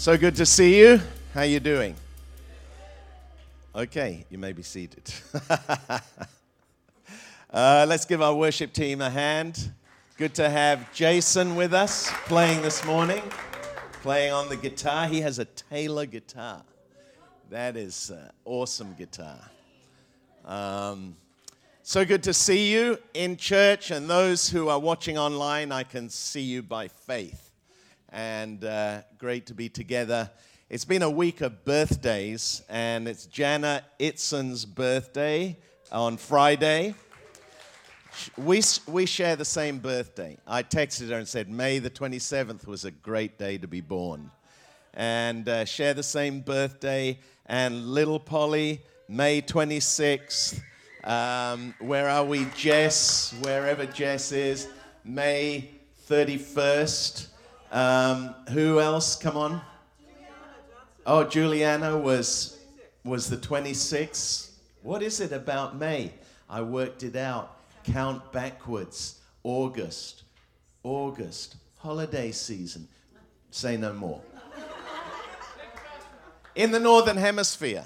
So good to see you. How you doing? Okay, you may be seated. uh, let's give our worship team a hand. Good to have Jason with us playing this morning, playing on the guitar. He has a Taylor guitar. That is uh, awesome guitar. Um, so good to see you in church, and those who are watching online, I can see you by faith and uh, great to be together. It's been a week of birthdays, and it's Jana Itzon's birthday on Friday. We, we share the same birthday. I texted her and said, May the 27th was a great day to be born. And uh, share the same birthday. And little Polly, May 26th. Um, where are we? Jess, wherever Jess is, May 31st. Um, who else? Come on. Oh, Juliana was was the 26th. What is it about May? I worked it out. Count backwards. August. August. Holiday season. Say no more. In the northern hemisphere.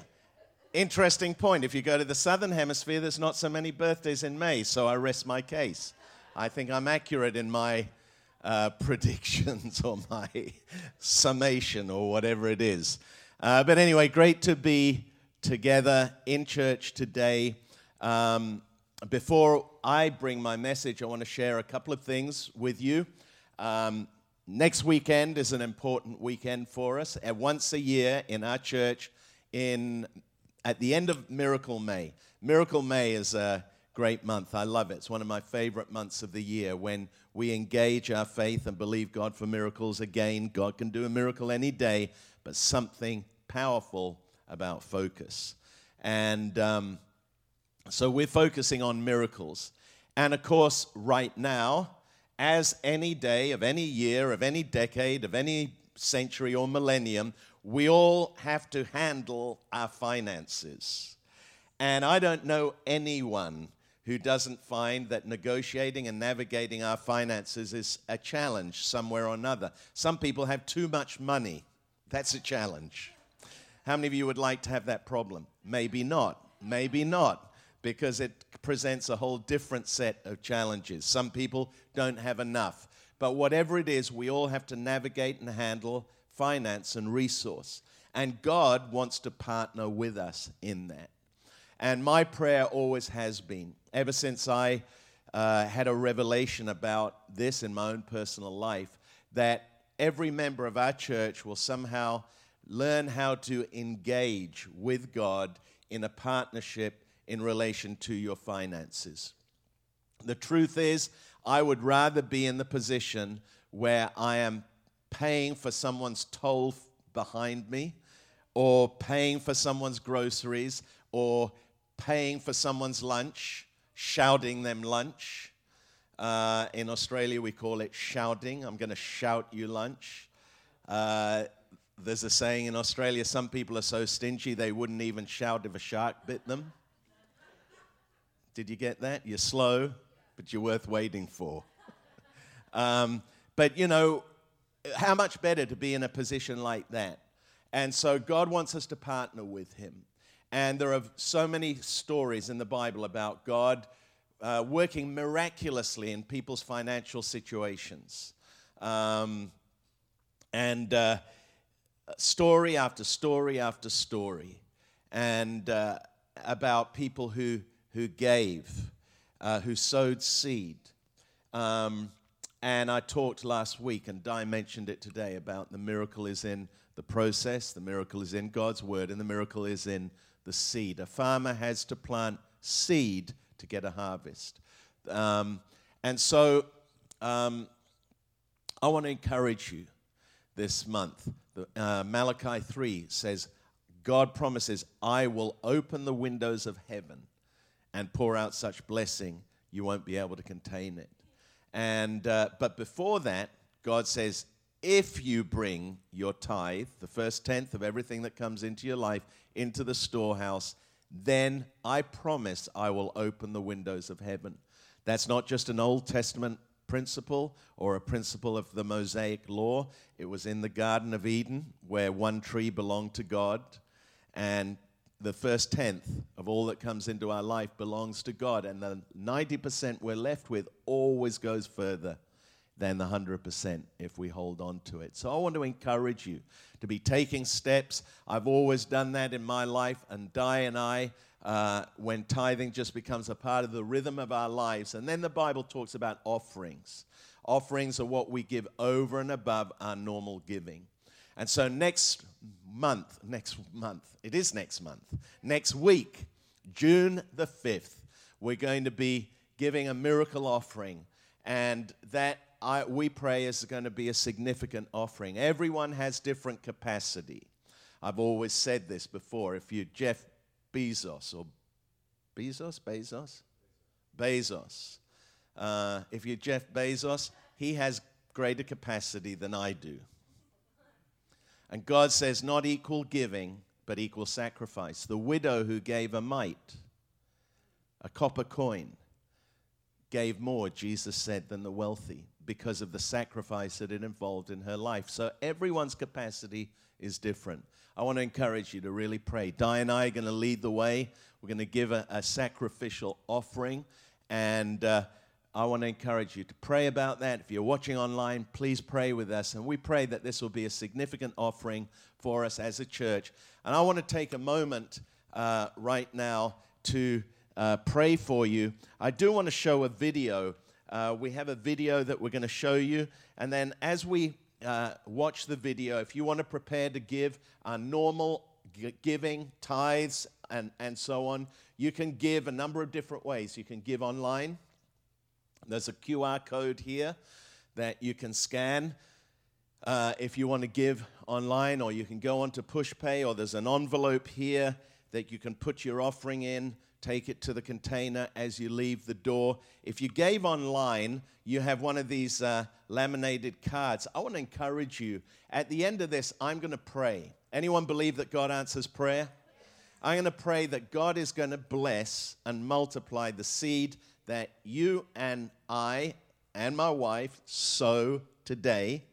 Interesting point. If you go to the southern hemisphere, there's not so many birthdays in May, so I rest my case. I think I'm accurate in my uh, predictions or my summation or whatever it is. Uh, but anyway, great to be together in church today. Um, before I bring my message, I want to share a couple of things with you. Um, next weekend is an important weekend for us. Uh, once a year in our church, in at the end of Miracle May. Miracle May is a great month. I love it. It's one of my favorite months of the year when we engage our faith and believe God for miracles. Again, God can do a miracle any day, but something powerful about focus. And um, so we're focusing on miracles. And of course, right now, as any day of any year, of any decade, of any century or millennium, we all have to handle our finances. And I don't know anyone who doesn't find that negotiating and navigating our finances is a challenge somewhere or another. Some people have too much money. That's a challenge. How many of you would like to have that problem? Maybe not. Maybe not, because it presents a whole different set of challenges. Some people don't have enough. But whatever it is, we all have to navigate and handle finance and resource. And God wants to partner with us in that. And my prayer always has been, ever since I uh, had a revelation about this in my own personal life, that every member of our church will somehow learn how to engage with God in a partnership in relation to your finances. The truth is, I would rather be in the position where I am paying for someone's toll behind me, or paying for someone's groceries, or paying for someone's lunch, shouting them lunch. Uh, in Australia, we call it shouting. I'm going to shout you lunch. Uh, there's a saying in Australia some people are so stingy they wouldn't even shout if a shark bit them. Did you get that? You're slow, but you're worth waiting for. um, but you know, how much better to be in a position like that? And so God wants us to partner with Him. And there are so many stories in the Bible about God uh, working miraculously in people's financial situations. Um, and uh, story after story after story. And uh, about people who, who gave, uh, who sowed seed. Um, and I talked last week, and Di mentioned it today, about the miracle is in the process, the miracle is in God's word, and the miracle is in the seed. A farmer has to plant seed to get a harvest. Um, and so um, I want to encourage you this month. Uh, Malachi 3 says, God promises, I will open the windows of heaven and pour out such blessing you won't be able to contain it. And, uh, but before that, God says, if you bring your tithe, the first tenth of everything that comes into your life, into the storehouse, then I promise I will open the windows of heaven. That's not just an Old Testament principle or a principle of the Mosaic law. It was in the Garden of Eden where one tree belonged to God, and the first tenth of all that comes into our life belongs to God, and the 90% we're left with always goes further than the 100% if we hold on to it. So I want to encourage you to be taking steps. I've always done that in my life, and Di and I, uh, when tithing just becomes a part of the rhythm of our lives. And then the Bible talks about offerings. Offerings are what we give over and above our normal giving. And so next month, next month, it is next month, next week, June the 5th, we're going to be giving a miracle offering. And that I, we pray is going to be a significant offering. Everyone has different capacity. I've always said this before. If you're Jeff Bezos or Bezos, Bezos, Bezos, uh, if you're Jeff Bezos, he has greater capacity than I do. And God says, not equal giving, but equal sacrifice. The widow who gave a mite, a copper coin, gave more, Jesus said, than the wealthy because of the sacrifice that it involved in her life. So everyone's capacity is different. I want to encourage you to really pray. Di and I are going to lead the way. We're going to give a, a sacrificial offering. And uh, I want to encourage you to pray about that. If you're watching online, please pray with us. And we pray that this will be a significant offering for us as a church. And I want to take a moment uh, right now to uh, pray for you. I do want to show a video uh, we have a video that we're going to show you. And then as we uh, watch the video, if you want to prepare to give a normal g- giving, tithes, and, and so on, you can give a number of different ways. You can give online. There's a QR code here that you can scan. Uh, if you want to give online, or you can go on to PushPay, or there's an envelope here that you can put your offering in take it to the container as you leave the door. If you gave online, you have one of these uh, laminated cards. I want to encourage you. At the end of this, I'm going to pray. Anyone believe that God answers prayer? I'm going to pray that God is going to bless and multiply the seed that you and I and my wife sow today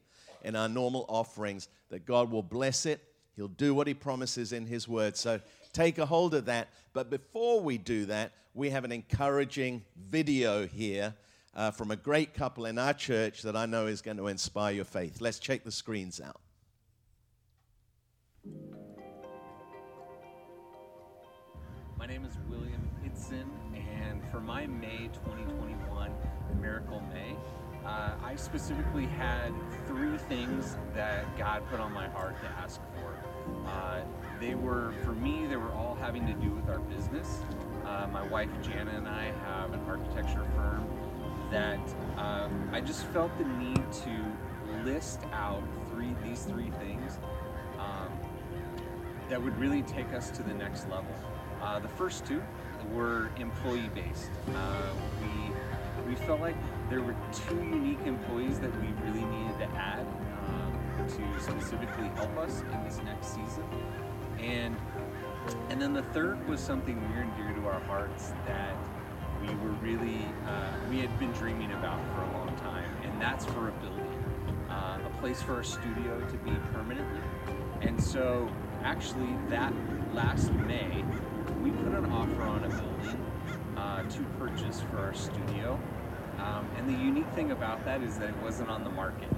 in our normal offerings, that God will bless it. He'll do what He promises in His word. So take a hold of that. But before we do that, we have an encouraging video here uh, from a great couple in our church that I know is going to inspire your faith. Let's check the screens out. My name is William Idson, and for my May 2021 Miracle May, uh, I specifically had three things that God put on my heart to ask for. Uh, they were, for me, they were all having to do with our business. Uh, my wife Jana and I have an architecture firm that uh, I just felt the need to list out three these three things um, that would really take us to the next level. Uh, the first two were employee based. Uh, we we felt like there were two unique employees that we really needed um, to specifically help us in this next season. And and then the third was something near and dear to our hearts that we were really uh, we had been dreaming about for a long time, and that's for a building, uh, a place for our studio to be permanently. And so, actually, that last May, we put an offer on a building uh, to purchase for our studio. Um, and the unique thing about that is that it wasn't on the market.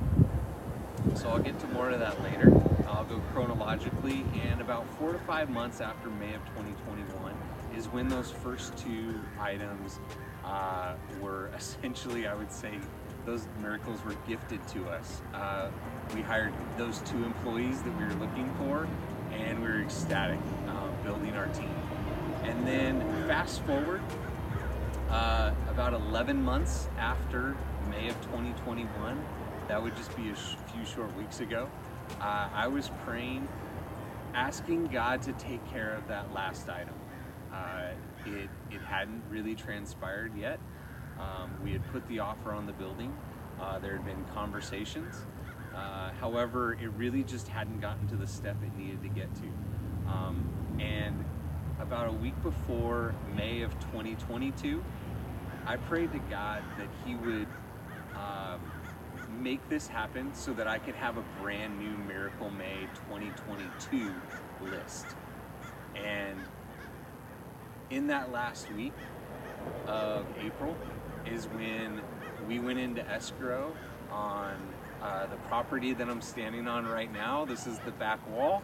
So I'll get to more of that later. I'll go chronologically, and about four to five months after May of 2021 is when those first two items uh, were essentially, I would say, those miracles were gifted to us. Uh, we hired those two employees that we were looking for, and we were ecstatic uh, building our team. And then fast forward uh, about 11 months after May of 2021, that would just be a sh- few short weeks ago. Uh, I was praying, asking God to take care of that last item. Uh, it, it hadn't really transpired yet. Um, we had put the offer on the building. Uh, there had been conversations. Uh, however, it really just hadn't gotten to the step it needed to get to. Um, and about a week before May of 2022, I prayed to God that He would um, make this happen so that I could have a brand new Miracle May 2022 list. And in that last week of April is when we went into escrow on uh, the property that I'm standing on right now. This is the back wall.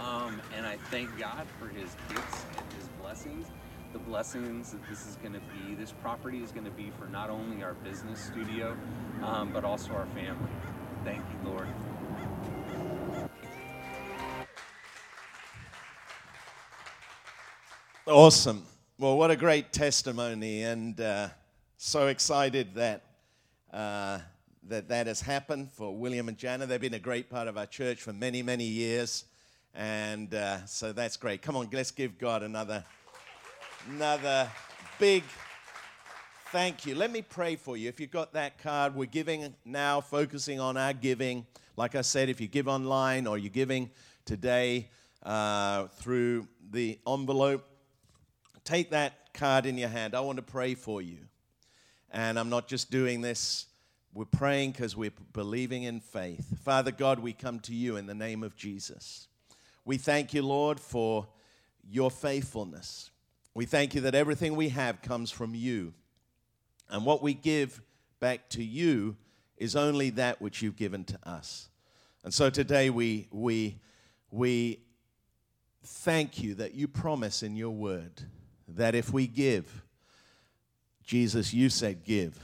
Um, and I thank God for his gifts and his blessings. The blessings that this is going to be, this property is going to be for not only our business studio, um, but also our family. Thank you, Lord. Awesome. Well, what a great testimony, and uh, so excited that uh, that that has happened for William and Jana. They've been a great part of our church for many, many years, and uh, so that's great. Come on, let's give God another another big thank you. Let me pray for you. If you've got that card, we're giving now, focusing on our giving. Like I said, if you give online or you're giving today uh, through the envelope, take that card in your hand. I want to pray for you. And I'm not just doing this, we're praying because we're believing in faith. Father God, we come to you in the name of Jesus. We thank you, Lord, for your faithfulness. We thank you that everything we have comes from you. And what we give back to you is only that which you've given to us. And so today we, we, we thank you that you promise in your word that if we give, Jesus, you said give,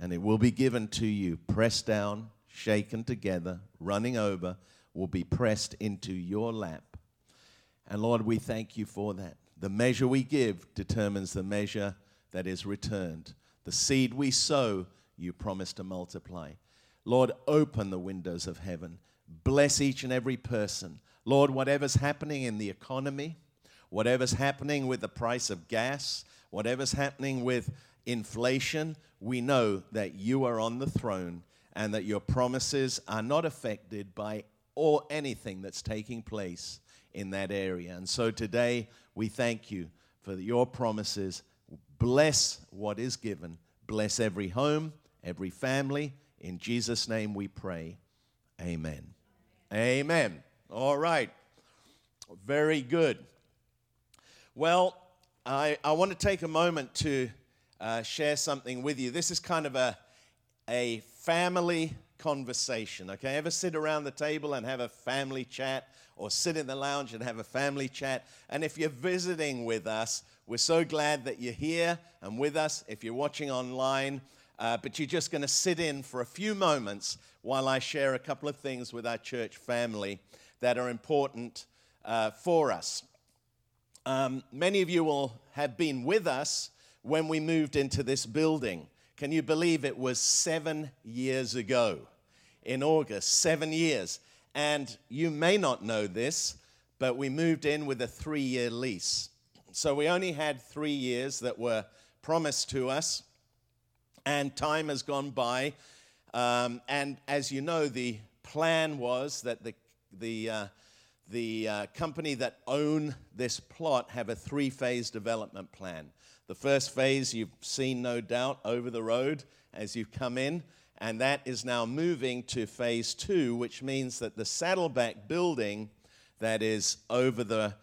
and it will be given to you, pressed down, shaken together, running over, will be pressed into your lap. And Lord, we thank you for that. The measure we give determines the measure that is returned. The seed we sow, you promise to multiply. Lord, open the windows of heaven. Bless each and every person. Lord, whatever's happening in the economy, whatever's happening with the price of gas, whatever's happening with inflation, we know that you are on the throne and that your promises are not affected by or anything that's taking place in that area. And so today we thank you for your promises Bless what is given. Bless every home, every family. In Jesus' name we pray. Amen. Amen. All right. Very good. Well, I, I want to take a moment to uh, share something with you. This is kind of a, a family conversation, okay? Ever sit around the table and have a family chat or sit in the lounge and have a family chat? And if you're visiting with us, we're so glad that you're here and with us. If you're watching online, uh, but you're just going to sit in for a few moments while I share a couple of things with our church family that are important uh, for us. Um, many of you will have been with us when we moved into this building. Can you believe it was seven years ago in August? Seven years. And you may not know this, but we moved in with a three year lease. So we only had three years that were promised to us, and time has gone by. Um, and as you know, the plan was that the, the, uh, the uh, company that own this plot have a three phase development plan. The first phase you've seen, no doubt, over the road as you've come in, and that is now moving to phase two, which means that the Saddleback building that is over the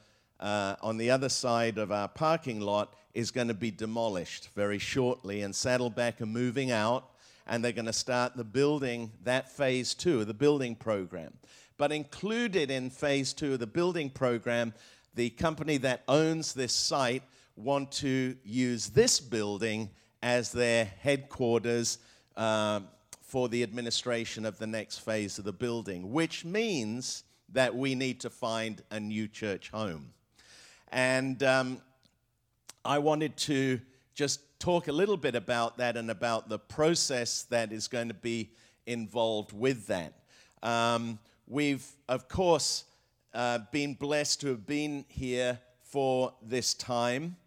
uh, on the other side of our parking lot is going to be demolished very shortly, and Saddleback are moving out, and they're going to start the building, that phase two of the building program. But included in phase two of the building program, the company that owns this site want to use this building as their headquarters uh, for the administration of the next phase of the building, which means that we need to find a new church home. And um, I wanted to just talk a little bit about that and about the process that is going to be involved with that. Um, we've, of course, uh, been blessed to have been here for this time,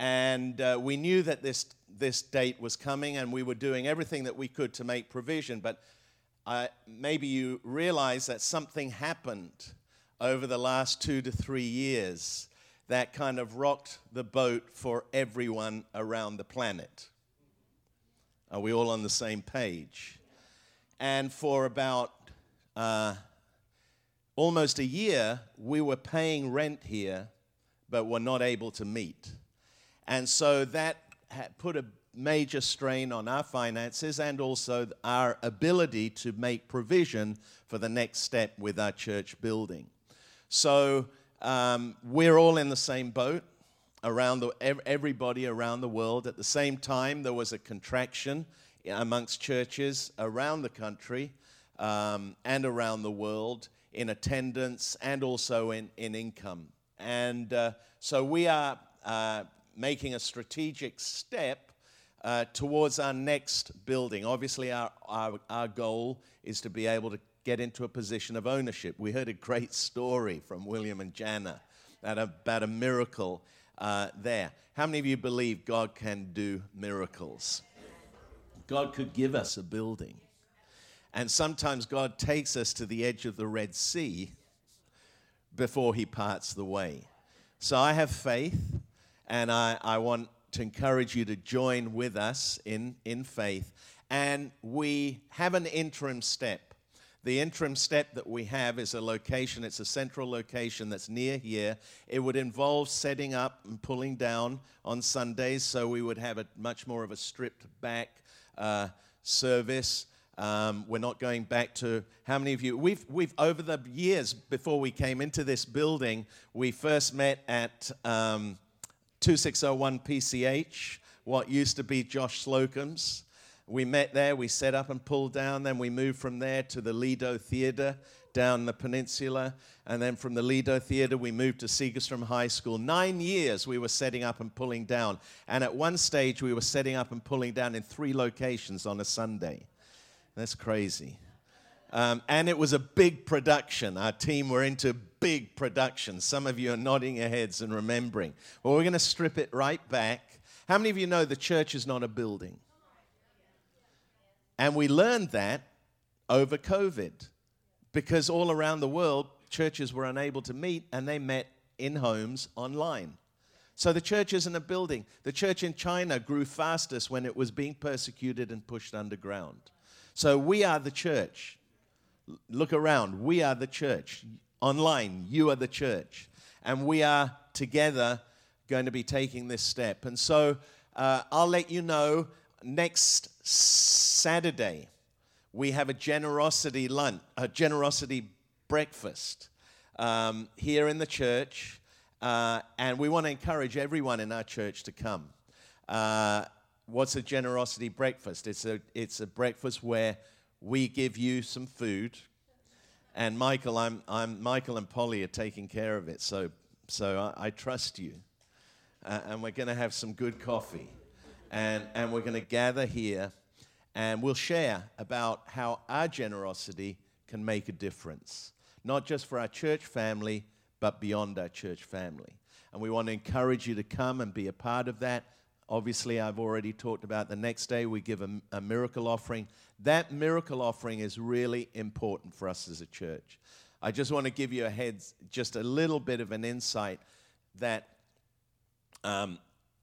and uh, we knew that this, this date was coming, and we were doing everything that we could to make provision. But uh, maybe you realize that something happened over the last two to three years that kind of rocked the boat for everyone around the planet. Are we all on the same page? And for about uh, almost a year, we were paying rent here, but were not able to meet. And so that put a major strain on our finances and also our ability to make provision for the next step with our church building. So um, we're all in the same boat around the, everybody around the world. At the same time, there was a contraction amongst churches around the country um, and around the world in attendance and also in, in income. And uh, so we are uh, making a strategic step uh, towards our next building. Obviously, our, our, our goal is to be able to get into a position of ownership. We heard a great story from William and Jana about a miracle uh, there. How many of you believe God can do miracles? God could give us a building. And sometimes God takes us to the edge of the Red Sea before he parts the way. So I have faith, and I, I want to encourage you to join with us in, in faith. And we have an interim step. The interim step that we have is a location, it's a central location that's near here. It would involve setting up and pulling down on Sundays, so we would have a much more of a stripped back uh, service. Um, we're not going back to how many of you we've we've over the years before we came into this building we first met at um, 2601 PCH, what used to be Josh Slocum's. We met there, we set up and pulled down, then we moved from there to the Lido Theatre down the peninsula, and then from the Lido Theatre we moved to Segerstrom High School. Nine years we were setting up and pulling down, and at one stage we were setting up and pulling down in three locations on a Sunday. That's crazy. Um, and it was a big production. Our team were into big production. Some of you are nodding your heads and remembering. Well, we're going to strip it right back. How many of you know the church is not a building? And we learned that over COVID because all around the world, churches were unable to meet and they met in homes online. So the church isn't a building. The church in China grew fastest when it was being persecuted and pushed underground. So we are the church. Look around. We are the church online. You are the church. And we are together going to be taking this step. And so uh, I'll let you know next Saturday, we have a generosity lunch, a generosity breakfast um, here in the church. Uh, and we want to encourage everyone in our church to come. Uh, what's a generosity breakfast? It's a, it's a breakfast where we give you some food and Michael, I'm, I'm, Michael and Polly are taking care of it, so, so I, I trust you. Uh, and we're going to have some good coffee. And, and we're going to gather here and we'll share about how our generosity can make a difference, not just for our church family, but beyond our church family. And we want to encourage you to come and be a part of that. Obviously, I've already talked about the next day we give a, a, miracle offering. That miracle offering is really important for us as a church. I just want to give you a heads, just a little bit of an insight that, um,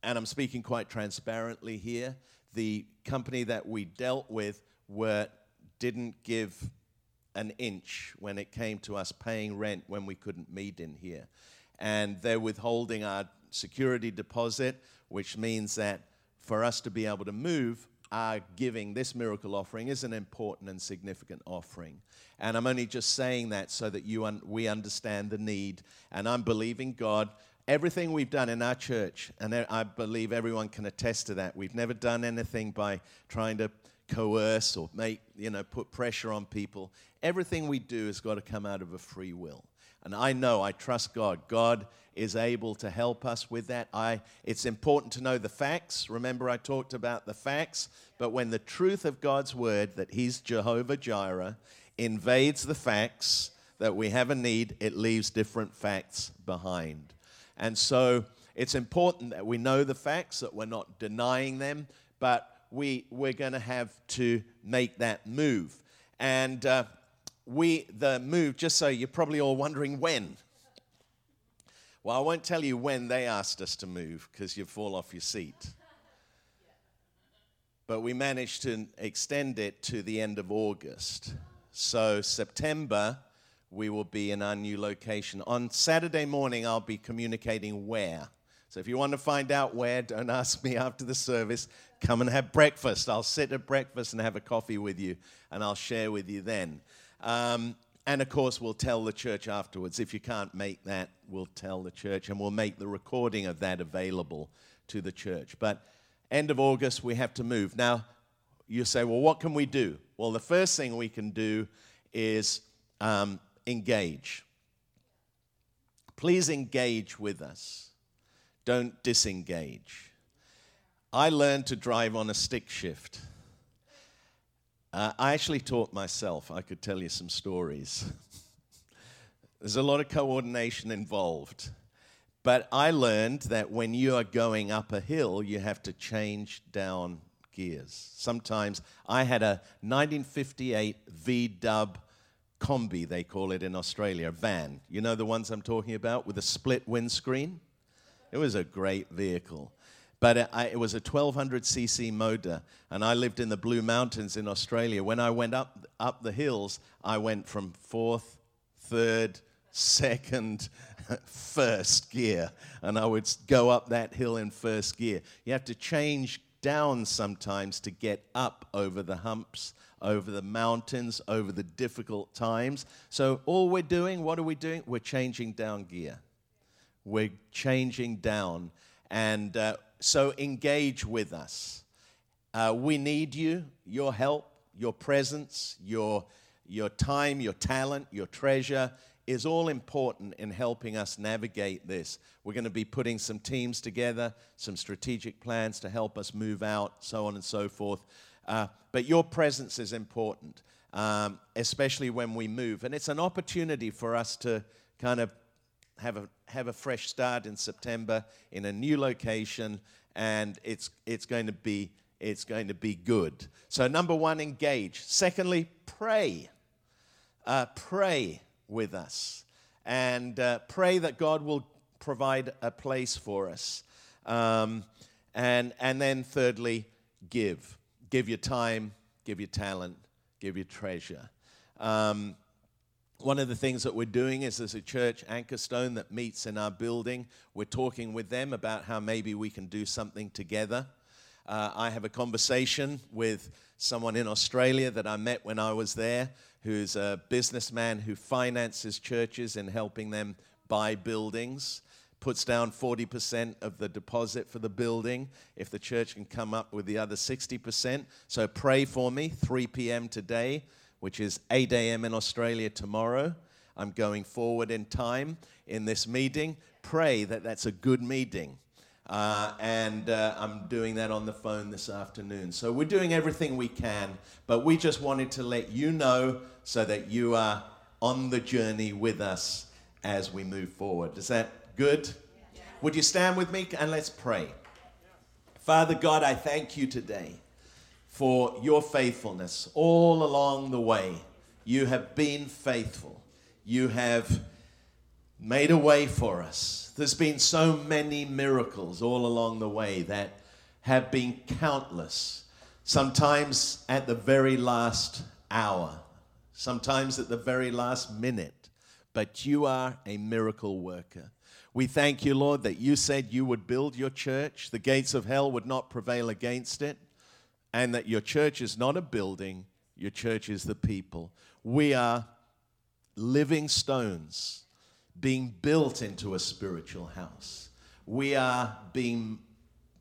and I'm speaking quite transparently here. The company that we dealt with were, didn't give an inch when it came to us paying rent when we couldn't meet in here. And they're withholding our security deposit which means that for us to be able to move, our giving this miracle offering is an important and significant offering. And I'm only just saying that so that you un- we understand the need. And I'm believing God. Everything we've done in our church, and I believe everyone can attest to that, we've never done anything by trying to coerce or make, you know, put pressure on people. Everything we do has got to come out of a free will. And I know, I trust God. God is able to help us with that. I, it's important to know the facts. Remember, I talked about the facts. But when the truth of God's word, that He's Jehovah Jireh, invades the facts that we have a need, it leaves different facts behind. And so it's important that we know the facts, that we're not denying them, but we, we're going to have to make that move. And uh, we, the move, just so you're probably all wondering when. Well, I won't tell you when they asked us to move because you fall off your seat. but we managed to extend it to the end of August. So, September, we will be in our new location. On Saturday morning, I'll be communicating where. So, if you want to find out where, don't ask me after the service. Come and have breakfast. I'll sit at breakfast and have a coffee with you, and I'll share with you then. Um, and of course, we'll tell the church afterwards. If you can't make that, we'll tell the church, and we'll make the recording of that available to the church. But end of August, we have to move. Now, you say, well, what can we do? Well, the first thing we can do is um, engage. Please engage with us. Don't disengage. I learned to drive on a stick shift. Uh, I actually taught myself. I could tell you some stories. There's a lot of coordination involved. But I learned that when you are going up a hill, you have to change down gears. Sometimes I had a 1958 V dub combi, they call it in Australia, van. You know the ones I'm talking about with a split windscreen? It was a great vehicle. But it, I, it was a 1200cc motor, and I lived in the Blue Mountains in Australia. When I went up, up the hills, I went from fourth, third, second, first gear, and I would go up that hill in first gear. You have to change down sometimes to get up over the humps, over the mountains, over the difficult times. So, all we're doing, what are we doing? We're changing down gear. We're changing down. And uh, so engage with us. Uh, we need you, your help, your presence, your, your time, your talent, your treasure is all important in helping us navigate this. We're going to be putting some teams together, some strategic plans to help us move out, so on and so forth. Uh, but your presence is important, um, especially when we move. And it's an opportunity for us to kind of have a, have a fresh start in September in a new location, and it's, it's, going to be, it's going to be good. So, number one, engage. Secondly, pray. Uh, pray with us and uh, pray that God will provide a place for us. Um, and, and then, thirdly, give. Give your time, give your talent, give your treasure. Um, one of the things that we're doing is there's a church, Anchorstone, that meets in our building. We're talking with them about how maybe we can do something together. Uh, I have a conversation with someone in Australia that I met when I was there, who's a businessman who finances churches in helping them buy buildings, puts down 40% of the deposit for the building if the church can come up with the other 60%. So pray for me, 3 p.m. today which is 8 a.m. in Australia tomorrow. I'm going forward in time in this meeting. Pray that that's a good meeting. Uh, and uh, I'm doing that on the phone this afternoon. So we're doing everything we can, but we just wanted to let you know so that you are on the journey with us as we move forward. Is that good? Would you stand with me and let's pray? Father God, I thank you today for your faithfulness all along the way. You have been faithful. You have made a way for us. There's been so many miracles all along the way that have been countless. Sometimes at the very last hour, sometimes at the very last minute. But you are a miracle worker. We thank you, Lord, that you said you would build your church. The gates of hell would not prevail against it and that your church is not a building, your church is the people. We are living stones being built into a spiritual house. We are being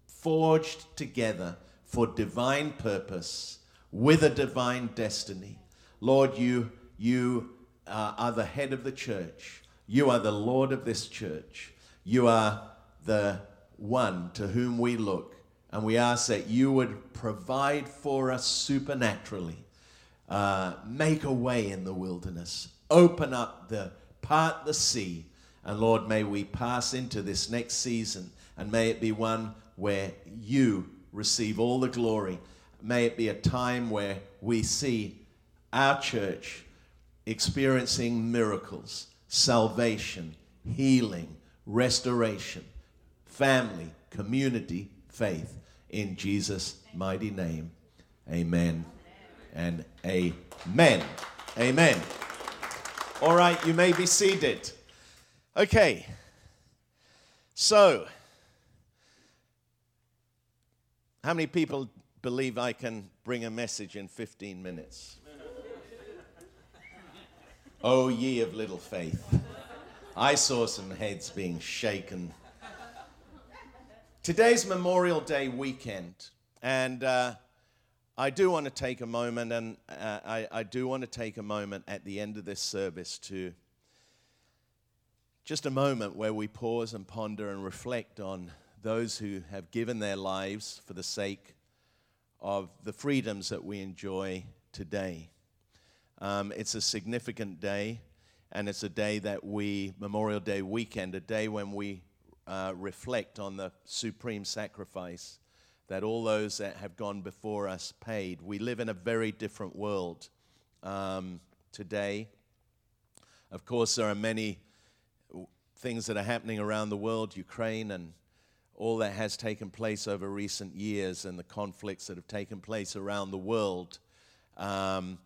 forged together for divine purpose with a divine destiny. Lord, you, you uh, are the head of the church. You are the Lord of this church. You are the one to whom we look and we ask that you would provide for us supernaturally, uh, make a way in the wilderness, open up the part the sea, and Lord, may we pass into this next season, and may it be one where you receive all the glory. May it be a time where we see our church experiencing miracles, salvation, healing, restoration, family, community, faith in Jesus' mighty name. Amen and amen. Amen. All right, you may be seated. Okay. So, how many people believe I can bring a message in 15 minutes? Oh, ye of little faith. I saw some heads being shaken. Today's Memorial Day weekend, and uh, I do want to take a moment, and uh, I, I do want to take a moment at the end of this service to just a moment where we pause and ponder and reflect on those who have given their lives for the sake of the freedoms that we enjoy today. Um, it's a significant day, and it's a day that we, Memorial Day weekend, a day when we uh, reflect on the supreme sacrifice that all those that have gone before us paid. We live in a very different world um, today. Of course, there are many things that are happening around the world, Ukraine and all that has taken place over recent years and the conflicts that have taken place around the world. Um,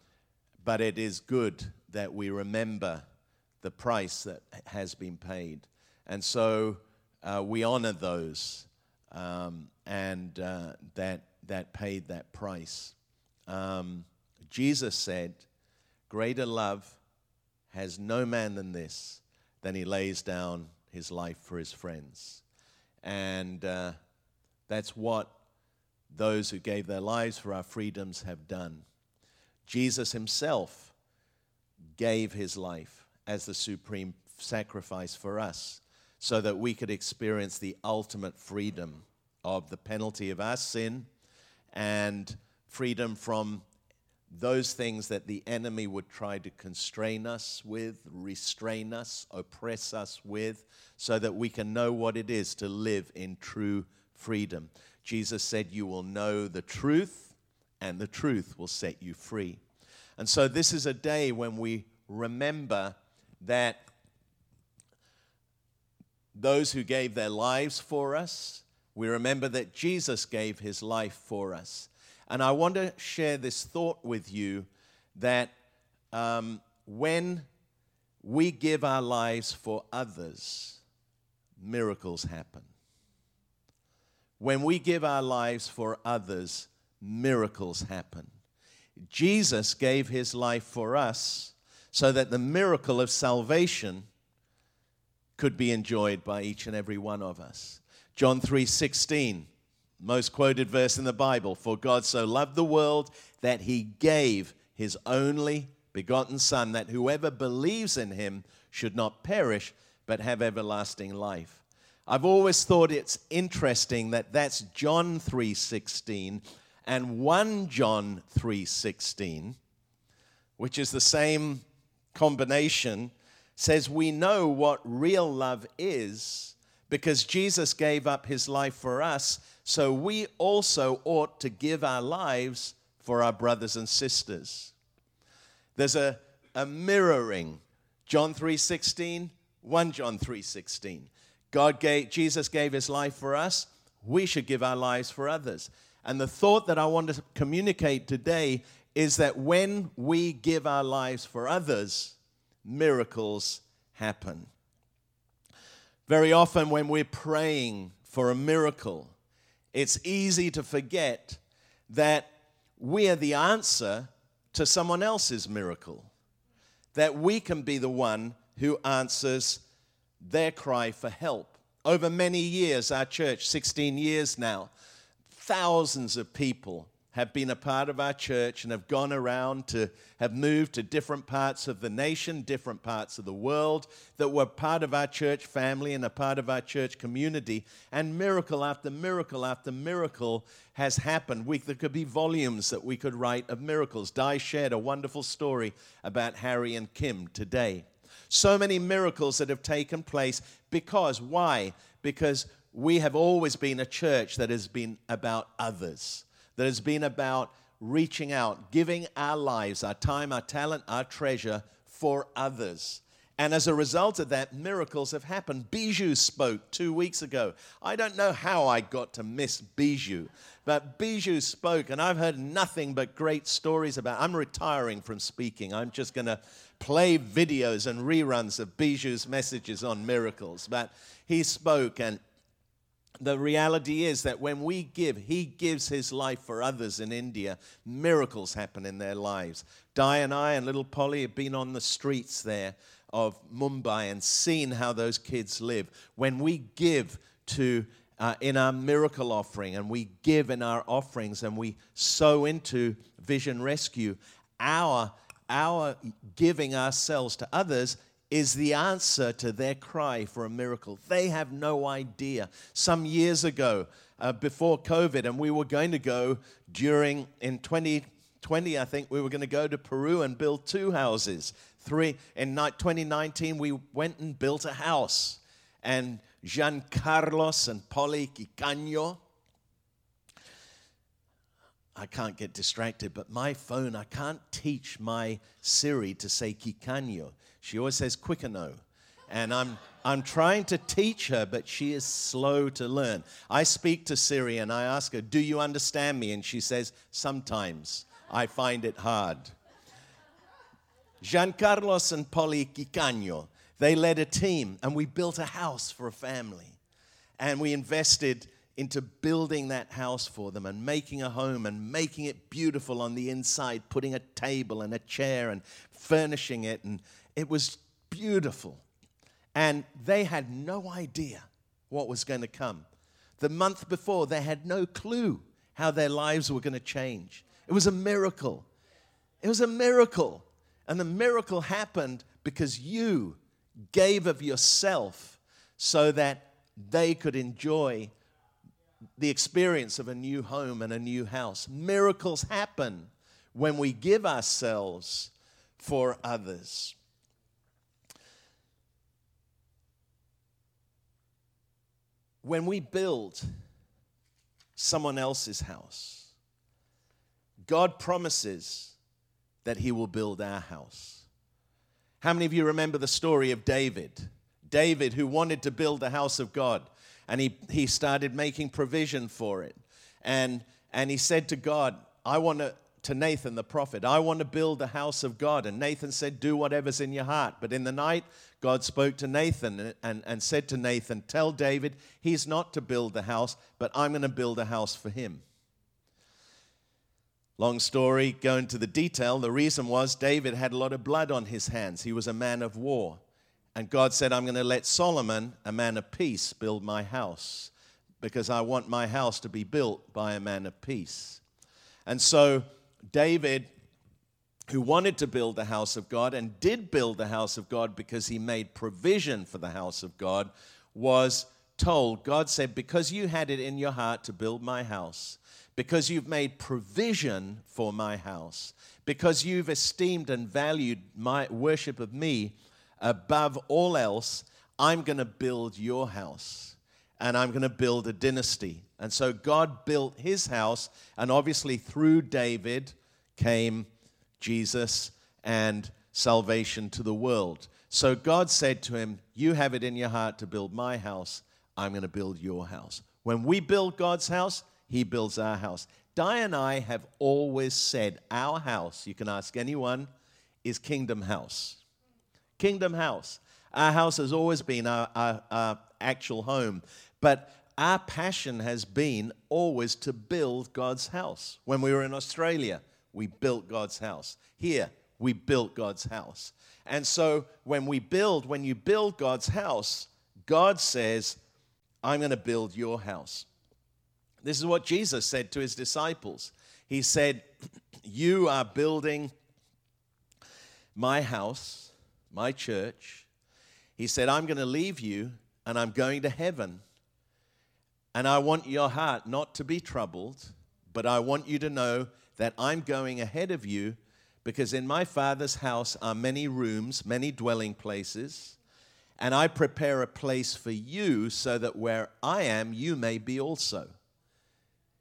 but it is good that we remember the price that has been paid. And so uh, we honor those um, and uh, that, that paid that price. Um, Jesus said, Greater love has no man than this, than he lays down his life for his friends. And uh, that's what those who gave their lives for our freedoms have done. Jesus himself gave his life as the supreme sacrifice for us so that we could experience the ultimate freedom of the penalty of our sin and freedom from those things that the enemy would try to constrain us with, restrain us, oppress us with, so that we can know what it is to live in true freedom. Jesus said, You will know the truth, and the truth will set you free. And so, this is a day when we remember that those who gave their lives for us, we remember that Jesus gave his life for us. And I want to share this thought with you that um, when we give our lives for others, miracles happen. When we give our lives for others, miracles happen. Jesus gave his life for us so that the miracle of salvation could be enjoyed by each and every one of us. John 3:16, most quoted verse in the Bible, for God so loved the world that he gave his only begotten son that whoever believes in him should not perish but have everlasting life. I've always thought it's interesting that that's John 3:16 and 1 John 3:16 which is the same combination says we know what real love is because Jesus gave up his life for us, so we also ought to give our lives for our brothers and sisters. There's a, a mirroring. John 3:16, 1 John 3:16. God gave Jesus gave his life for us, we should give our lives for others. And the thought that I want to communicate today is that when we give our lives for others, miracles happen. Very often, when we're praying for a miracle, it's easy to forget that we are the answer to someone else's miracle. That we can be the one who answers their cry for help. Over many years, our church, 16 years now, thousands of people have been a part of our church and have gone around to have moved to different parts of the nation, different parts of the world, that were part of our church family and a part of our church community. And miracle after miracle after miracle has happened. We, there could be volumes that we could write of miracles. Di shared a wonderful story about Harry and Kim today. So many miracles that have taken place because, why? Because we have always been a church that has been about others that has been about reaching out, giving our lives, our time, our talent, our treasure for others. And as a result of that, miracles have happened. Bijou spoke two weeks ago. I don't know how I got to miss Bijou, but Bijou spoke, and I've heard nothing but great stories about. I'm retiring from speaking. I'm just going to play videos and reruns of Bijou's messages on miracles. But he spoke, and the reality is that when we give, he gives his life for others in India. Miracles happen in their lives. Di and I and little Polly have been on the streets there of Mumbai and seen how those kids live. When we give to uh, in our miracle offering and we give in our offerings and we sow into Vision Rescue, our, our giving ourselves to others is the answer to their cry for a miracle. They have no idea. Some years ago, uh, before COVID, and we were going to go during in 2020, I think we were going to go to Peru and build two houses three in 2019 we went and built a house and Jean Carlos and Polly Quicaño I can't get distracted, but my phone, I can't teach my Siri to say Quicaño. She always says Quicano. And I'm, I'm trying to teach her, but she is slow to learn. I speak to Siri and I ask her, Do you understand me? And she says, Sometimes. I find it hard. Giancarlos and Polly Quicaño, they led a team and we built a house for a family. And we invested into building that house for them and making a home and making it beautiful on the inside, putting a table and a chair and furnishing it. And it was beautiful. And they had no idea what was going to come. The month before, they had no clue how their lives were going to change. It was a miracle. It was a miracle. And the miracle happened because you gave of yourself so that they could enjoy the experience of a new home and a new house. Miracles happen when we give ourselves for others. When we build someone else's house, God promises that he will build our house. How many of you remember the story of David? David, who wanted to build the house of God, and he, he started making provision for it. And, and he said to God, I want to, to Nathan the prophet, I want to build the house of God. And Nathan said, Do whatever's in your heart. But in the night, God spoke to Nathan and, and, and said to Nathan, Tell David he's not to build the house, but I'm going to build a house for him. Long story, go into the detail. The reason was David had a lot of blood on his hands. He was a man of war. And God said, I'm going to let Solomon, a man of peace, build my house because I want my house to be built by a man of peace. And so David, who wanted to build the house of God and did build the house of God because he made provision for the house of God, was told, God said, Because you had it in your heart to build my house, because you've made provision for my house, because you've esteemed and valued my worship of me above all else, I'm going to build your house and I'm going to build a dynasty. And so God built his house, and obviously through David came Jesus and salvation to the world. So God said to him, You have it in your heart to build my house, I'm going to build your house. When we build God's house, he builds our house. Di and I have always said our house, you can ask anyone, is Kingdom House. Kingdom House. Our house has always been our, our, our actual home, but our passion has been always to build God's house. When we were in Australia, we built God's house. Here, we built God's house. And so when we build, when you build God's house, God says, I'm going to build your house. This is what Jesus said to his disciples. He said, You are building my house, my church. He said, I'm going to leave you and I'm going to heaven. And I want your heart not to be troubled, but I want you to know that I'm going ahead of you because in my Father's house are many rooms, many dwelling places. And I prepare a place for you so that where I am, you may be also.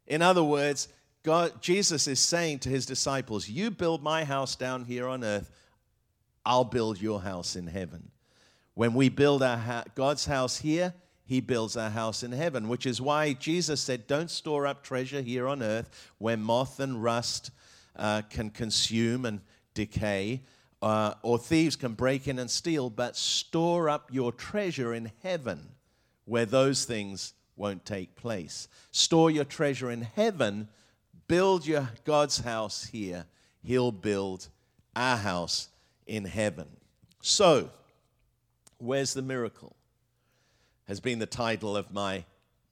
In other words, God, Jesus is saying to his disciples, You build my house down here on earth, I'll build your house in heaven. When we build our ha- God's house here, he builds our house in heaven, which is why Jesus said, Don't store up treasure here on earth where moth and rust uh, can consume and decay, uh, or thieves can break in and steal, but store up your treasure in heaven where those things won't take place. Store your treasure in heaven, build your God's house here. He'll build our house in heaven. So, where's the miracle? Has been the title of my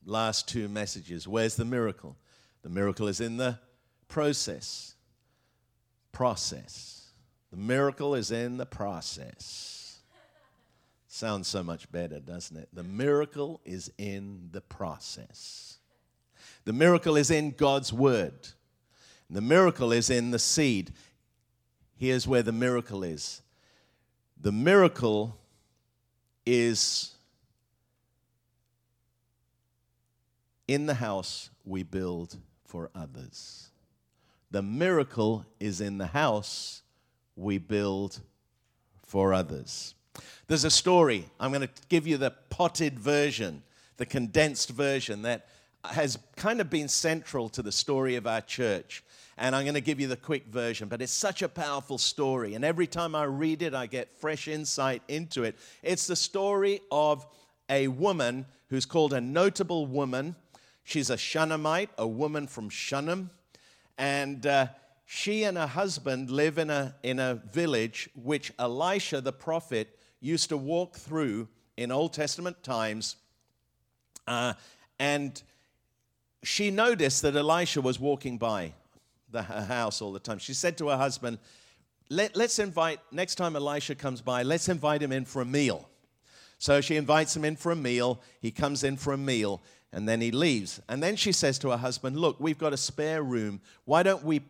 last two messages. Where's the miracle? The miracle is in the process. Process. The miracle is in the process. Sounds so much better, doesn't it? The miracle is in the process. The miracle is in God's word. The miracle is in the seed. Here's where the miracle is the miracle is in the house we build for others. The miracle is in the house we build for others. There's a story. I'm going to give you the potted version, the condensed version that has kind of been central to the story of our church. And I'm going to give you the quick version, but it's such a powerful story. And every time I read it, I get fresh insight into it. It's the story of a woman who's called a notable woman. She's a Shunammite, a woman from Shunem. And uh, she and her husband live in a, in a village which Elisha the prophet used to walk through in Old Testament times. Uh, and she noticed that Elisha was walking by the, her house all the time. She said to her husband, Let, Let's invite, next time Elisha comes by, let's invite him in for a meal. So she invites him in for a meal. He comes in for a meal and then he leaves. And then she says to her husband, Look, we've got a spare room. Why don't we,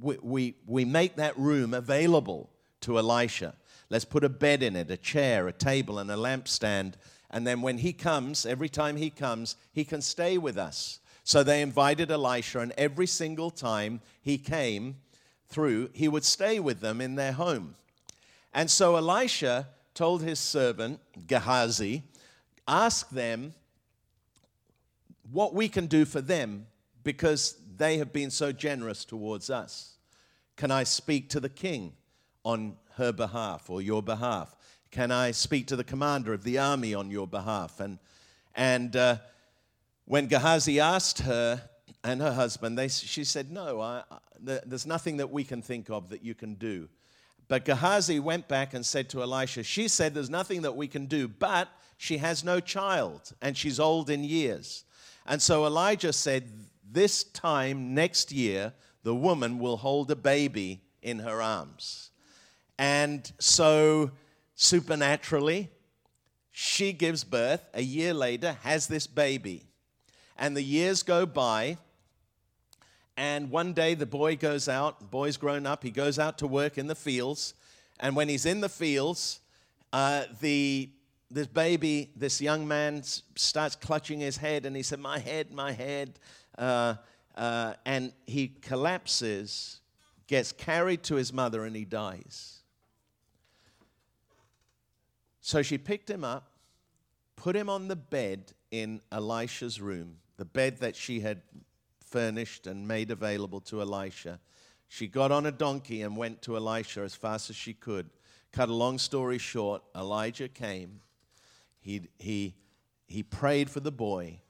we, we, we make that room available to Elisha? Let's put a bed in it, a chair, a table, and a lampstand. And then when he comes, every time he comes, he can stay with us. So they invited Elisha, and every single time he came through, he would stay with them in their home. And so Elisha told his servant, Gehazi, ask them what we can do for them because they have been so generous towards us. Can I speak to the king on her behalf or your behalf? Can I speak to the commander of the army on your behalf? And, and uh, when Gehazi asked her and her husband, they, she said, No, I, I, there's nothing that we can think of that you can do. But Gehazi went back and said to Elisha, She said, There's nothing that we can do, but she has no child and she's old in years. And so Elijah said, This time next year, the woman will hold a baby in her arms. And so, supernaturally, she gives birth a year later, has this baby. And the years go by. And one day the boy goes out, boy's grown up, he goes out to work in the fields. And when he's in the fields, uh, the, this baby, this young man starts clutching his head and he said, My head, my head. Uh, uh, and he collapses, gets carried to his mother, and he dies. So she picked him up, put him on the bed in Elisha's room, the bed that she had furnished and made available to Elisha. She got on a donkey and went to Elisha as fast as she could. Cut a long story short, Elijah came. He, he, he prayed for the boy,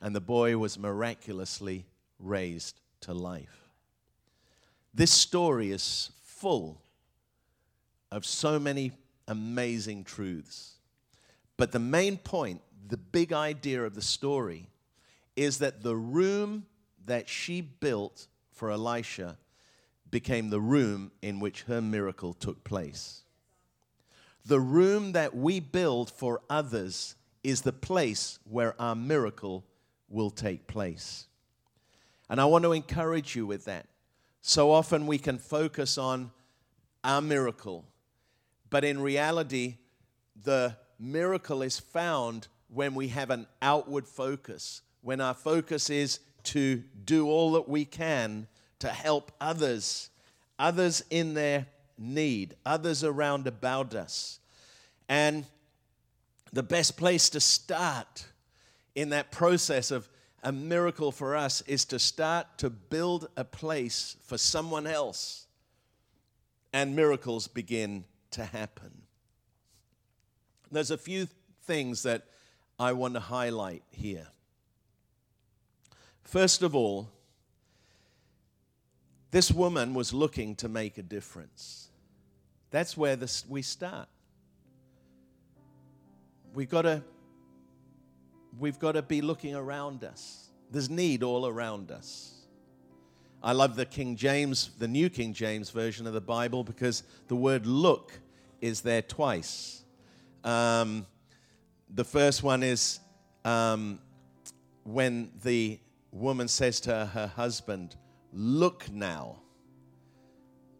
and the boy was miraculously raised to life. This story is full of so many amazing truths. But the main point, the big idea of the story, is that the room that she built for Elisha became the room in which her miracle took place. The room that we build for others is the place where our miracle will take place. And I want to encourage you with that. So often we can focus on our miracle, but in reality, the miracle is found when we have an outward focus, when our focus is to do all that we can to help others, others in their need, others around about us. And the best place to start in that process of a miracle for us is to start to build a place for someone else, and miracles begin to happen. There's a few things that I want to highlight here. First of all, this woman was looking to make a difference. That's where we start. We've got to we've got to be looking around us. There's need all around us. I love the King James, the New King James version of the Bible because the word look is there twice. Um, the first one is um, when the woman says to her husband, Look now.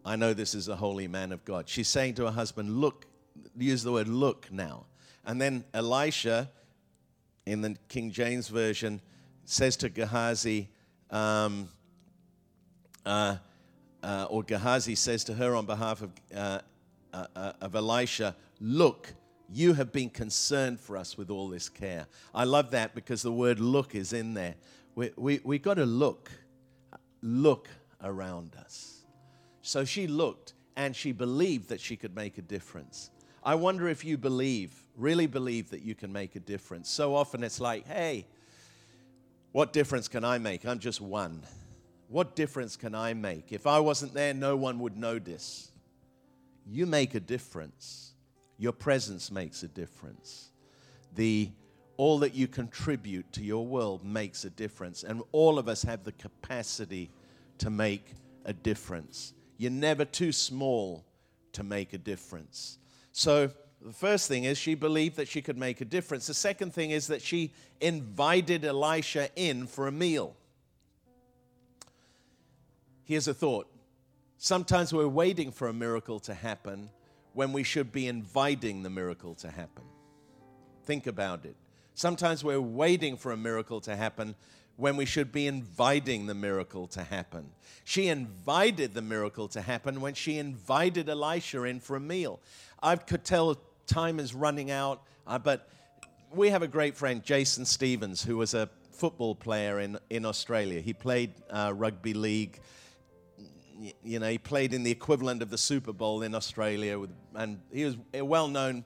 I know this is a holy man of God. She's saying to her husband, Look, use the word look now. And then Elisha, in the King James Version, says to Gehazi, um, uh, uh, or Gehazi says to her on behalf of, uh, uh, uh, of Elisha, Look, you have been concerned for us with all this care. I love that because the word look is in there. We, we, we got to look, look around us. So she looked and she believed that she could make a difference. I wonder if you believe, really believe that you can make a difference. So often it's like, hey, what difference can I make? I'm just one. What difference can I make? If I wasn't there, no one would notice. You make a difference. Your presence makes a difference. The all that you contribute to your world makes a difference. And all of us have the capacity to make a difference. You're never too small to make a difference. So, the first thing is she believed that she could make a difference. The second thing is that she invited Elisha in for a meal. Here's a thought sometimes we're waiting for a miracle to happen when we should be inviting the miracle to happen. Think about it. Sometimes we're waiting for a miracle to happen when we should be inviting the miracle to happen. She invited the miracle to happen when she invited Elisha in for a meal. I could tell time is running out, uh, but we have a great friend, Jason Stevens, who was a football player in, in Australia. He played uh, rugby league. You know, he played in the equivalent of the Super Bowl in Australia, with, and he was a well known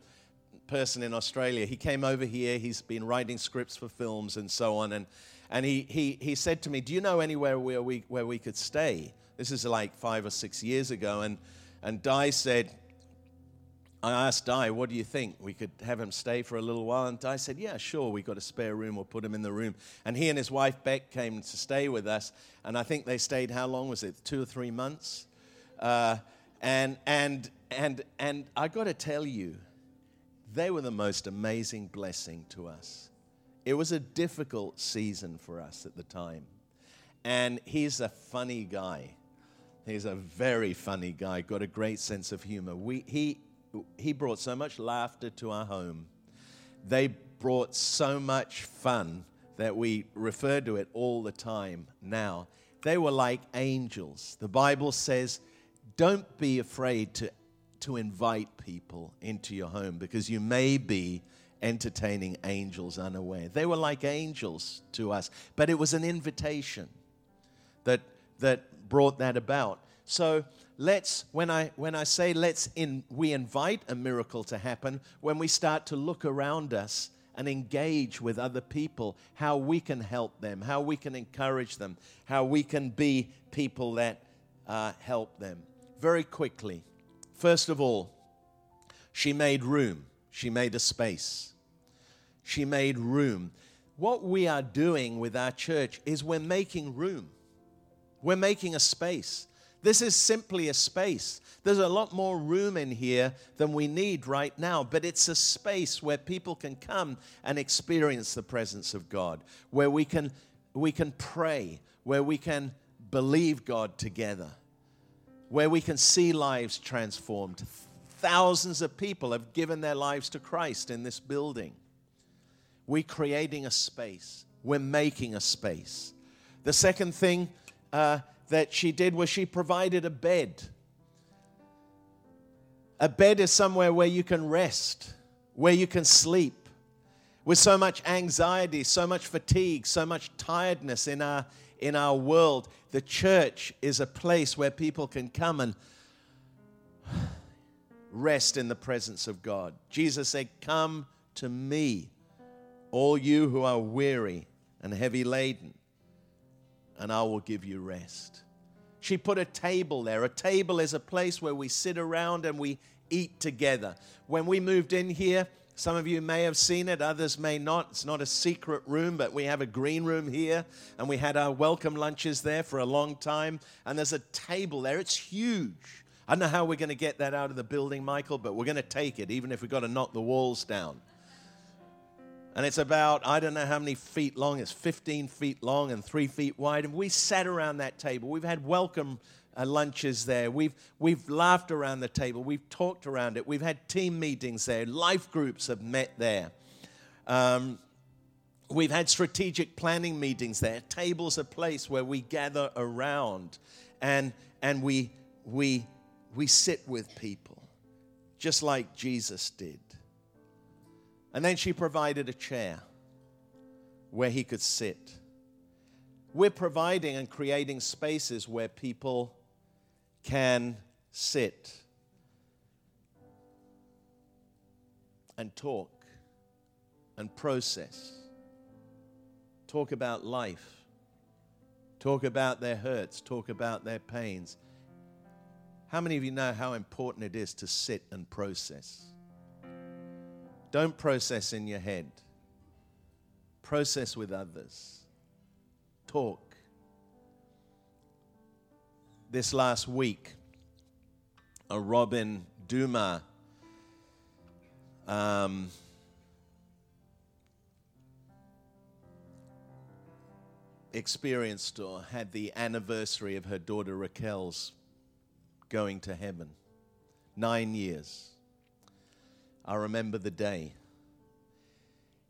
person in Australia. He came over here, he's been writing scripts for films and so on. And, and he, he, he said to me, Do you know anywhere where we, where we could stay? This is like five or six years ago. And, and Di said, I asked Di, what do you think? We could have him stay for a little while. And Di said, yeah, sure, we've got a spare room. We'll put him in the room. And he and his wife, Beck, came to stay with us. And I think they stayed, how long was it? Two or three months? Uh, and, and, and, and I got to tell you, they were the most amazing blessing to us. It was a difficult season for us at the time. And he's a funny guy. He's a very funny guy, got a great sense of humor. We, he, he brought so much laughter to our home. They brought so much fun that we refer to it all the time now. They were like angels. The Bible says, don't be afraid to to invite people into your home because you may be entertaining angels unaware. They were like angels to us, but it was an invitation that, that brought that about. So let's, when I, when I say let's in, we invite a miracle to happen, when we start to look around us and engage with other people, how we can help them, how we can encourage them, how we can be people that uh, help them. Very quickly, First of all, she made room, she made a space. She made room. What we are doing with our church is we're making room, we're making a space. This is simply a space. There's a lot more room in here than we need right now, but it's a space where people can come and experience the presence of God, where we can, we can pray, where we can believe God together where we can see lives transformed. Thousands of people have given their lives to Christ in this building. We're creating a space, we're making a space. The second thing uh, that she did was she provided a bed. A bed is somewhere where you can rest, where you can sleep, With so much anxiety, so much fatigue, so much tiredness in our, in our world, the church is a place where people can come and rest in the presence of God. Jesus said, Come to me, all you who are weary and heavy laden, and I will give you rest. She put a table there. A table is a place where we sit around and we eat together. When we moved in here, some of you may have seen it, others may not. It's not a secret room, but we have a green room here, and we had our welcome lunches there for a long time. And there's a table there, it's huge. I don't know how we're going to get that out of the building, Michael, but we're going to take it, even if we've got to knock the walls down. And it's about, I don't know how many feet long, it's 15 feet long and three feet wide. And we sat around that table. We've had welcome uh, lunches there. We've, we've laughed around the table. We've talked around it. We've had team meetings there. Life groups have met there. Um, we've had strategic planning meetings there. Table's a place where we gather around and, and we, we, we sit with people, just like Jesus did. And then she provided a chair where he could sit. We're providing and creating spaces where people can sit and talk and process, talk about life, talk about their hurts, talk about their pains. How many of you know how important it is to sit and process? Don't process in your head, process with others. Talk. This last week, a Robin Duma um, experienced or had the anniversary of her daughter Raquel's going to heaven. Nine years. I remember the day.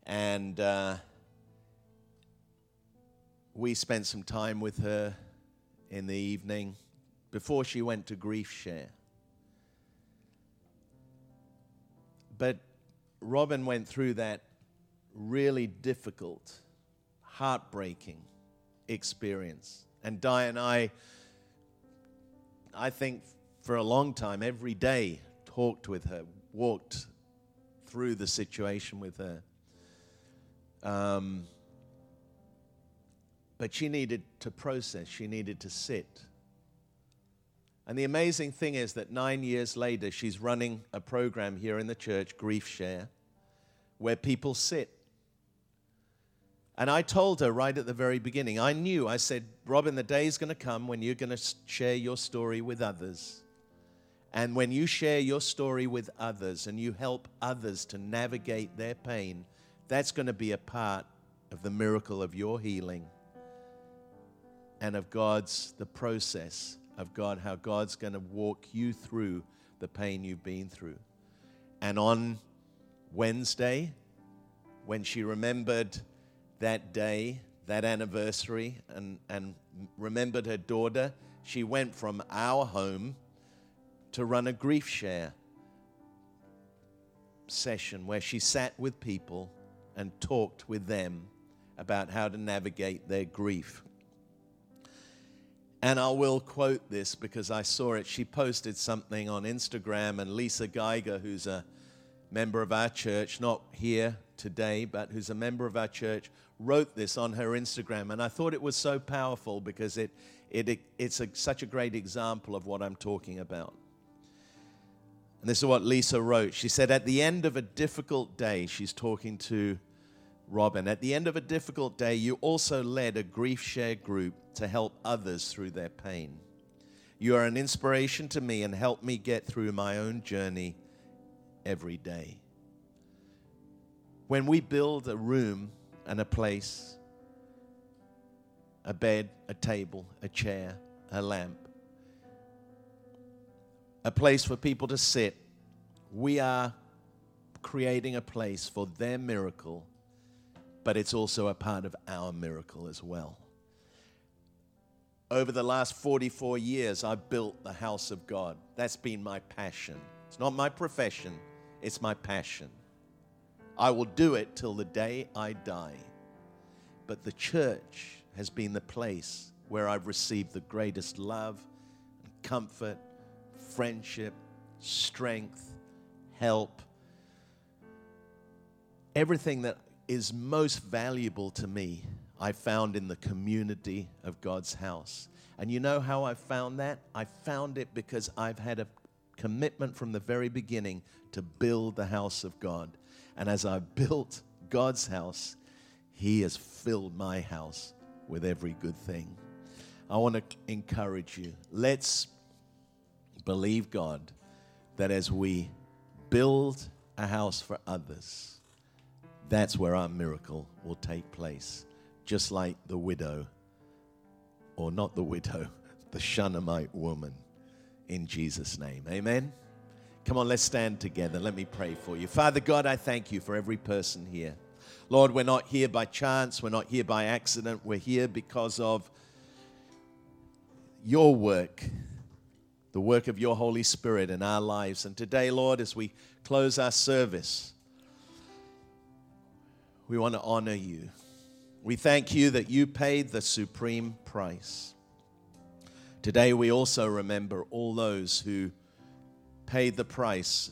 And uh, we spent some time with her in the evening before she went to grief share. But Robin went through that really difficult, heartbreaking experience. And Di and I, I think for a long time, every day, talked with her, walked through the situation with her. Um, but she needed to process, she needed to sit. And the amazing thing is that nine years later, she's running a program here in the church, Grief Share, where people sit. And I told her right at the very beginning, I knew, I said, Robin, the day is going to come when you're going to share your story with others. And when you share your story with others and you help others to navigate their pain, that's going to be a part of the miracle of your healing and of God's, the process of God, how God's going to walk you through the pain you've been through. And on Wednesday, when she remembered that day, that anniversary, and, and remembered her daughter, she went from our home to run a grief share session where she sat with people and talked with them about how to navigate their grief. And I will quote this because I saw it. She posted something on Instagram, and Lisa Geiger, who's a member of our church, not here today, but who's a member of our church, wrote this on her Instagram. And I thought it was so powerful because it, it, it it's a, such a great example of what I'm talking about. And this is what Lisa wrote. She said, At the end of a difficult day, she's talking to Robin, at the end of a difficult day, you also led a grief share group to help others through their pain. You are an inspiration to me and help me get through my own journey every day. When we build a room and a place, a bed, a table, a chair, a lamp, a place for people to sit. We are creating a place for their miracle, but it's also a part of our miracle as well. Over the last 44 years, I've built the house of God. That's been my passion. It's not my profession, it's my passion. I will do it till the day I die. But the church has been the place where I've received the greatest love, and comfort, friendship, strength, help. Everything that is most valuable to me, I found in the community of God's house. And you know how I found that? I found it because I've had a commitment from the very beginning to build the house of God. And as I've built God's house, He has filled my house with every good thing. I want to encourage you. Let's believe God that as we build a house for others, that's where our miracle will take place. Just like the widow, or not the widow, the Shunammite woman, in Jesus' name. Amen. Come on, let's stand together. Let me pray for you. Father God, I thank you for every person here. Lord, we're not here by chance, we're not here by accident, we're here because of your work, the work of your Holy Spirit in our lives. And today, Lord, as we close our service, we want to honor you. We thank you that you paid the supreme price. Today, we also remember all those who paid the price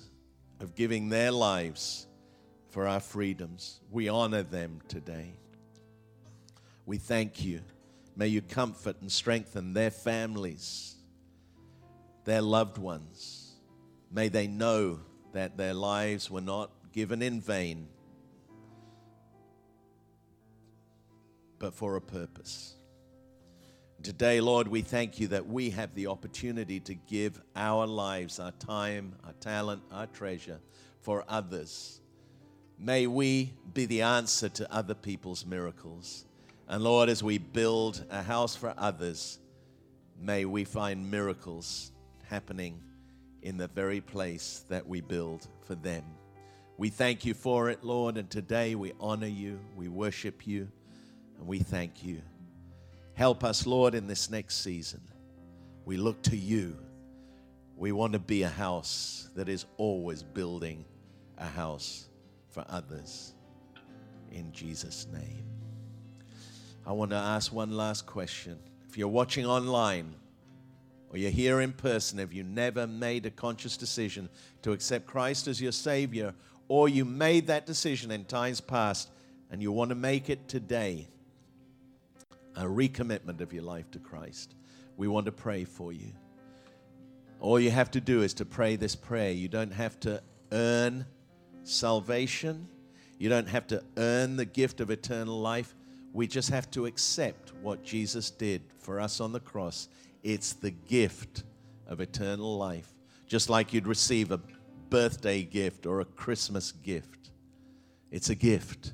of giving their lives for our freedoms. We honor them today. We thank you. May you comfort and strengthen their families, their loved ones. May they know that their lives were not given in vain, but for a purpose. Today, Lord, we thank you that we have the opportunity to give our lives, our time, our talent, our treasure for others. May we be the answer to other people's miracles. And Lord, as we build a house for others, may we find miracles happening in the very place that we build for them. We thank you for it, Lord, and today we honor you, we worship you, and we thank you. Help us, Lord, in this next season. We look to you. We want to be a house that is always building a house for others. In Jesus' name. I want to ask one last question. If you're watching online or you're here in person, have you never made a conscious decision to accept Christ as your Savior, or you made that decision in times past and you want to make it today, a recommitment of your life to Christ, we want to pray for you. All you have to do is to pray this prayer. You don't have to earn salvation, you don't have to earn the gift of eternal life. We just have to accept what Jesus did for us on the cross. It's the gift of eternal life, just like you'd receive a birthday gift or a Christmas gift. It's a gift,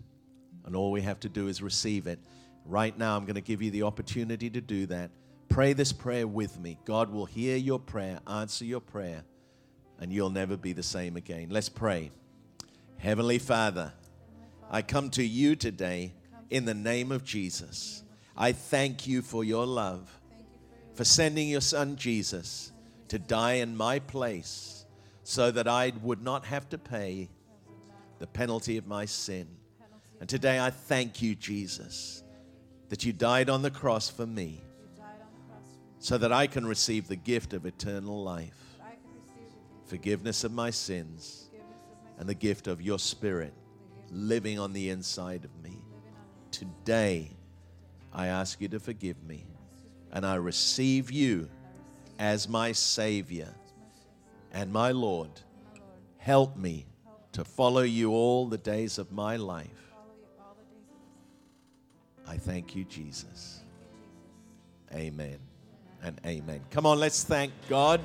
and all we have to do is receive it. Right now, I'm going to give you the opportunity to do that. Pray this prayer with me. God will hear your prayer, answer your prayer, and you'll never be the same again. Let's pray. Heavenly Father, I come to you today in the name of Jesus. I thank you for your love, for sending your son Jesus to die in my place so that I would not have to pay the penalty of my sin. And today I thank you, Jesus, that you died on the cross for me so that I can receive the gift of eternal life, forgiveness of my sins, and the gift of your spirit living on the inside of me. Today, I ask you to forgive me, and I receive you as my Savior and my Lord. Help me to follow you all the days of my life. I thank you, Jesus. Amen and amen. Come on, let's thank God.